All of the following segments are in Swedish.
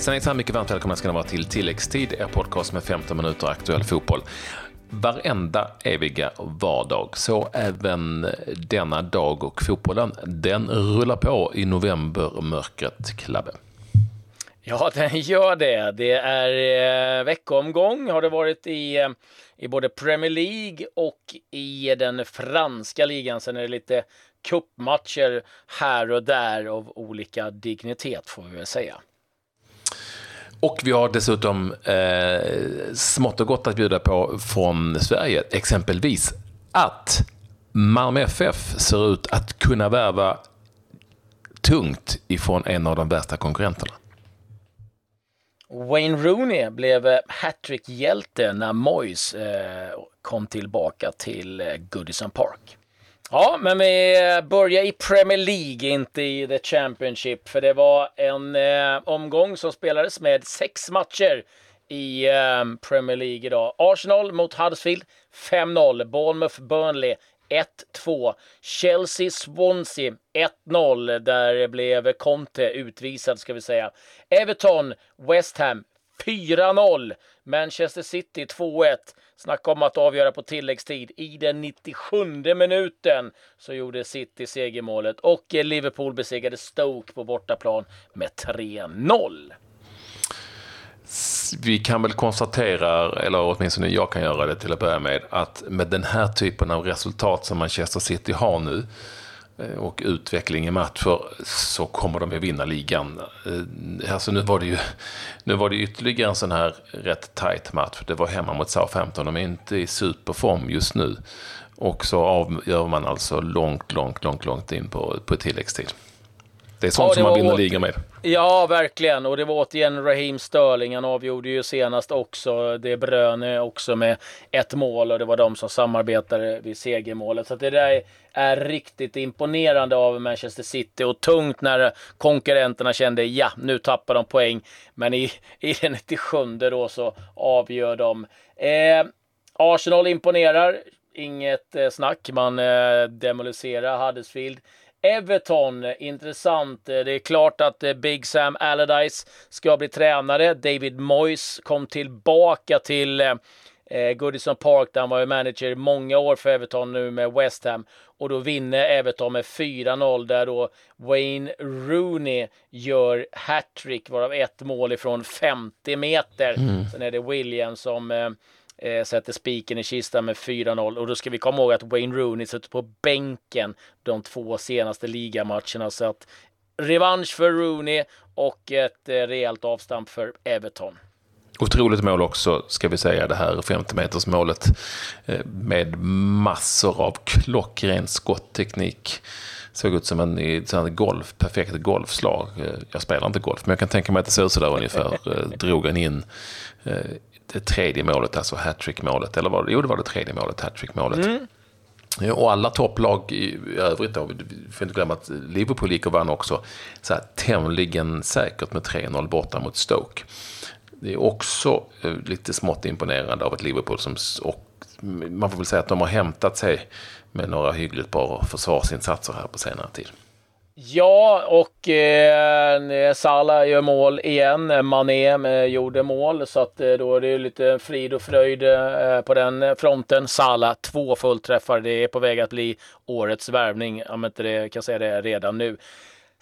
Hejsan hejsan, mycket varmt välkomna ska ni vara till Tilläggstid, er podcast med 15 minuter aktuell fotboll. Varenda eviga vardag, så även denna dag och fotbollen, den rullar på i novembermörkret, Klabbe. Ja, den gör det. Det är eh, veckomgång har det varit i, eh, i både Premier League och i den franska ligan. Sen är det lite kuppmatcher här och där av olika dignitet får vi väl säga. Och vi har dessutom eh, smått och gott att bjuda på från Sverige. Exempelvis att Malmö FF ser ut att kunna värva tungt ifrån en av de värsta konkurrenterna. Wayne Rooney blev eh, hattrick-hjälte när Moyes eh, kom tillbaka till eh, Goodison Park. Ja, men vi börjar i Premier League, inte i The Championship, för det var en eh, omgång som spelades med sex matcher i eh, Premier League idag. Arsenal mot Huddersfield 5-0, Bournemouth Burnley 1-2. Chelsea-Swansea 1-0. Där blev Conte utvisad ska vi säga. Everton-West Ham 4-0. Manchester City 2-1. Snacka om att avgöra på tilläggstid. I den 97 minuten så gjorde City segermålet och Liverpool besegrade Stoke på bortaplan med 3-0. Vi kan väl konstatera, eller åtminstone jag kan göra det till att börja med, att med den här typen av resultat som Manchester City har nu och utveckling i matcher så kommer de att vinna ligan. Eh, alltså nu var det ju nu var det ytterligare en sån här rätt tight match. Det var hemma mot Southampton. De är inte i superform just nu. Och så avgör man alltså långt, långt, långt, långt in på, på tilläggstid. Det är sånt ja, det som man vinner ligan med. Ja, verkligen. Och det var återigen Raheem Sterling. Han avgjorde ju senast också. Det Bröne också med ett mål och det var de som samarbetade vid segermålet. Så det där är riktigt imponerande av Manchester City och tungt när konkurrenterna kände ja, nu tappar de poäng. Men i, i den 97 då så avgör de. Eh, Arsenal imponerar. Inget eh, snack. Man eh, demoliserar Huddersfield. Everton, intressant. Eh, det är klart att eh, Big Sam Allardyce ska bli tränare. David Moyes kom tillbaka till eh, eh, Goodison Park där han var manager många år för Everton nu med West Ham. Och då vinner Everton med 4-0 där då Wayne Rooney gör hattrick varav ett mål ifrån 50 meter. Mm. Sen är det William som eh, eh, sätter spiken i kistan med 4-0 och då ska vi komma ihåg att Wayne Rooney suttit på bänken de två senaste ligamatcherna så att revansch för Rooney och ett eh, rejält avstamp för Everton. Otroligt mål också, ska vi säga, det här 50 meters målet eh, med massor av klockren skottteknik. Såg ut som en sån golf, perfekt golfslag. Eh, jag spelar inte golf, men jag kan tänka mig att det ser ut sådär ungefär. Eh, drog han in det tredje målet, alltså hattrick-målet. Eller var det? Jo, det var det tredje målet, hattrick-målet. Mm. Och alla topplag i övrigt då, vi får inte glömma att Liverpool gick och vann också så här, tämligen säkert med 3-0 borta mot Stoke. Det är också eh, lite smått imponerande av ett Liverpool som, och man får väl säga att de har hämtat sig med några hyggligt bra försvarsinsatser här på senare tid. Ja, och eh, Salah gör mål igen. Eh, Mané eh, gjorde mål, så att eh, då är det lite frid och fröjd eh, på den fronten. Salah, två fullträffar. Det är på väg att bli årets värvning, om inte det kan säga det redan nu.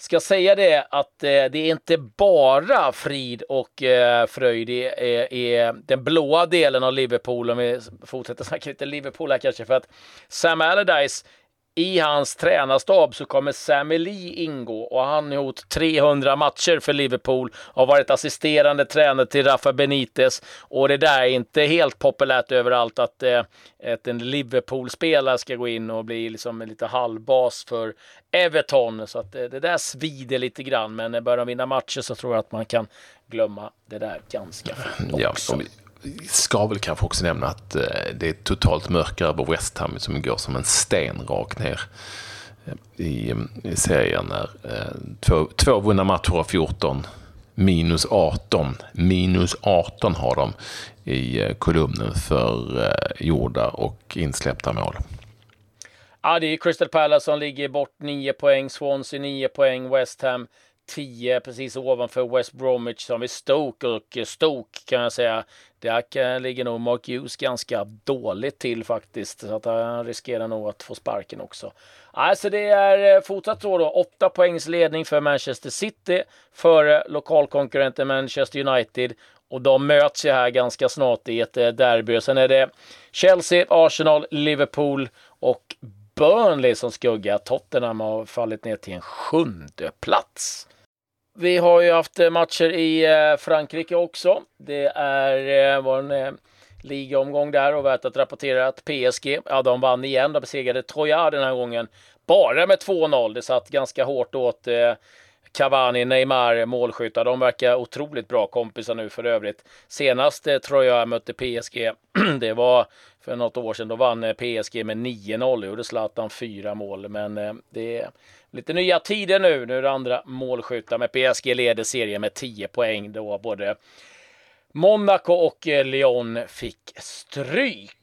Ska säga det att eh, det är inte bara frid och eh, fröjd i, i, den blåa delen av Liverpool, om vi fortsätter snacka lite Liverpool här kanske, för att Sam Allardyce i hans tränarstab så kommer Sammy Lee ingå och han har gjort 300 matcher för Liverpool har varit assisterande tränare till Rafa Benitez. Och det där är inte helt populärt överallt att, eh, att en Liverpool-spelare ska gå in och bli liksom lite halvbas för Everton. Så att det, eh, det där svider lite grann. Men börjar de vinna matcher så tror jag att man kan glömma det där ganska fort också. Ja, ska väl kanske också nämna att eh, det är totalt mörker över West Ham som går som en sten rakt ner eh, i, i serien. När, eh, två, två vunna matcher av 14, minus 18. Minus 18 har de i kolumnen för gjorda och insläppta mål. Ja, det är Crystal Palace som ligger bort 9 poäng, Swansea 9 poäng, West Ham 10 precis ovanför West Bromwich som vi Stoke och Stoke kan jag säga. Där eh, ligger nog Mark Hughes ganska dåligt till faktiskt. Så att eh, han riskerar nog att få sparken också. Alltså det är eh, fortsatt så då. 8 poängs ledning för Manchester City före lokalkonkurrenten Manchester United. Och de möts ju här ganska snart i ett derby. Sen är det Chelsea, Arsenal, Liverpool och Burnley som skuggar. Tottenham har fallit ner till en sjunde plats. Vi har ju haft eh, matcher i eh, Frankrike också. Det är, eh, var en ligaomgång där och värt att rapportera att PSG, ja de vann igen. De besegrade Troja den här gången bara med 2-0. Det satt ganska hårt åt Cavani, Neymar, målskyttar. De verkar otroligt bra kompisar nu för övrigt. Senast eh, tror jag mötte PSG, det var för något år sedan. Då vann eh, PSG med 9-0. Gjorde Zlatan fyra mål. Men eh, det är lite nya tider nu. Nu är det andra målskyttar. Men PSG leder serien med 10 poäng då både Monaco och Lyon fick stryk.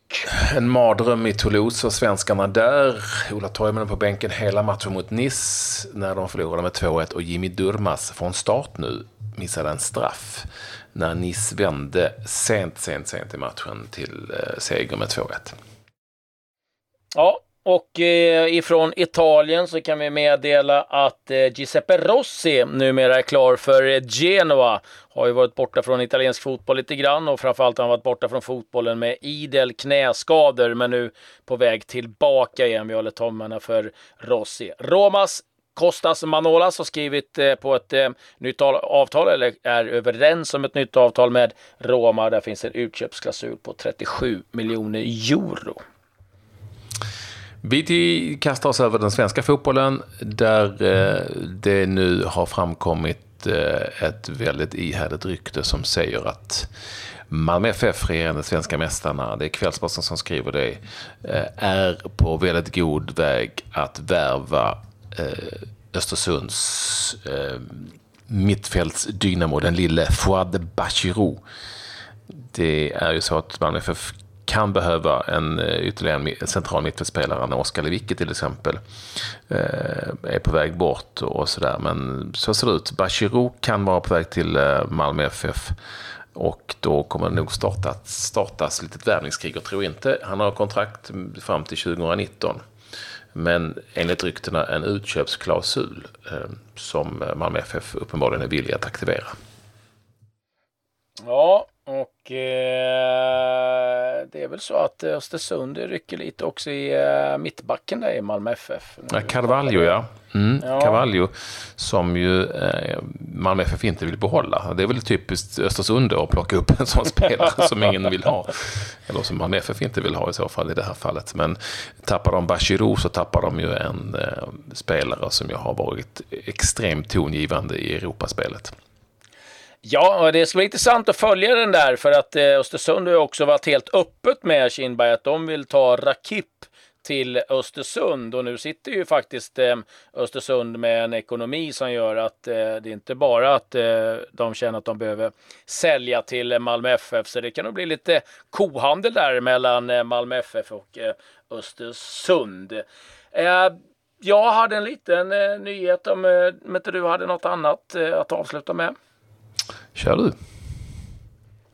En mardröm i Toulouse och svenskarna där. Ola Toivonen på bänken hela matchen mot Nice när de förlorade med 2-1 och Jimmy Durmas från start nu missade en straff när Nice vände sent, sent, sent i matchen till eh, seger med 2-1. Ja, och eh, ifrån Italien så kan vi meddela att eh, Giuseppe Rossi numera är klar för Genoa. Har ju varit borta från italiensk fotboll lite grann och framförallt har han varit borta från fotbollen med idel knäskador men nu på väg tillbaka igen. Vi håller tummarna för Rossi. Romas Kostas Manolas har skrivit eh, på ett eh, nytt avtal, eller är överens om ett nytt avtal med Roma. Där finns en utköpsklausul på 37 miljoner euro. Vi kastar oss över den svenska fotbollen där eh, det nu har framkommit eh, ett väldigt ihärdigt rykte som säger att Malmö FF, regerande svenska mästarna, det är Kvällsposten som skriver det, eh, är på väldigt god väg att värva Östersunds mittfältsdynamo, den lille Fouad Bachirou. Det är ju så att Malmö FF kan behöva en eh, ytterligare en central mittfältspelare när Oskar Lewicki till exempel eh, är på väg bort och sådär. Men så ser det ut. Bachirou kan vara på väg till eh, Malmö FF och då kommer det nog startas startas litet värvningskrig. Och tror inte, han har kontrakt fram till 2019. Men enligt ryktena en utköpsklausul som Malmö FF uppenbarligen är villig att aktivera. Ja, och eh, det är väl så att Östersund rycker lite också i eh, mittbacken där i Malmö FF. Ja, Carvalho ja. Mm, ja. Carvalho som ju eh, Malmö FF inte vill behålla. Det är väl typiskt Östersund att plocka upp en sån spelare som ingen vill ha. Eller som Malmö FF inte vill ha i så fall i det här fallet. Men tappar de Bachirou så tappar de ju en eh, spelare som ju har varit extremt tongivande i Europaspelet. Ja, det ska bli intressant att följa den där för att eh, Östersund har också varit helt öppet med Kindberg att de vill ta Rakip till Östersund och nu sitter ju faktiskt eh, Östersund med en ekonomi som gör att eh, det är inte bara att eh, de känner att de behöver sälja till Malmö FF så det kan nog bli lite kohandel där mellan eh, Malmö FF och eh, Östersund. Eh, jag hade en liten eh, nyhet om eh, inte du hade något annat eh, att avsluta med. Kör du.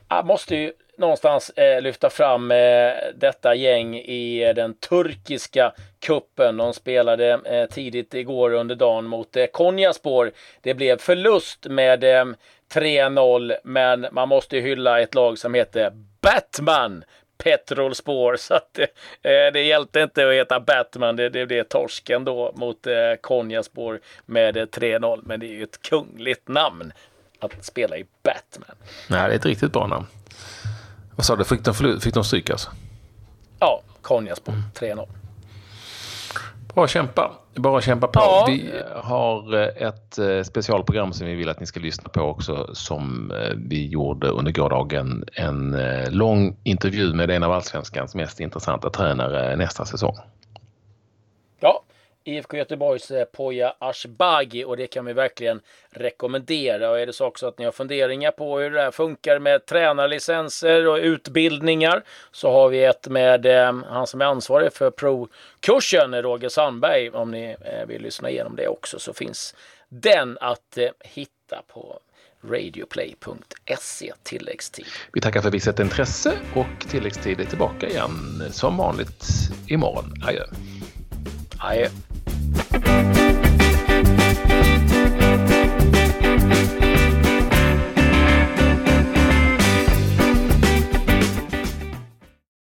Jag måste ju någonstans eh, lyfta fram eh, detta gäng i eh, den turkiska kuppen. De spelade eh, tidigt igår under dagen mot eh, Konyaspor. Det blev förlust med eh, 3-0, men man måste hylla ett lag som heter Batman. Petrolspår, så att eh, det hjälpte inte att heta Batman. Det, det blev torsken då mot eh, Konyaspor med eh, 3-0, men det är ju ett kungligt namn att spela i Batman. Nej, det är ett riktigt bra namn. Vad sa du, fick de, fick de stryk alltså? Ja, Konjaspor mm. 3-0. Bra kämpa. Bara kämpa på. Ja. Vi har eh, ett eh, specialprogram som vi vill att ni ska lyssna på också som eh, vi gjorde under gårdagen. En lång intervju med en av allsvenskans mest intressanta tränare nästa säsong. IFK Göteborgs eh, Poya Ashbagi och det kan vi verkligen rekommendera. Och är det så också att ni har funderingar på hur det här funkar med tränarlicenser och utbildningar så har vi ett med eh, han som är ansvarig för pro-kursen, Roger Sandberg. Om ni eh, vill lyssna igenom det också så finns den att eh, hitta på radioplay.se tilläggstid. Vi tackar för visat intresse och tilläggstid är tillbaka igen som vanligt imorgon. Adjö. Adjö.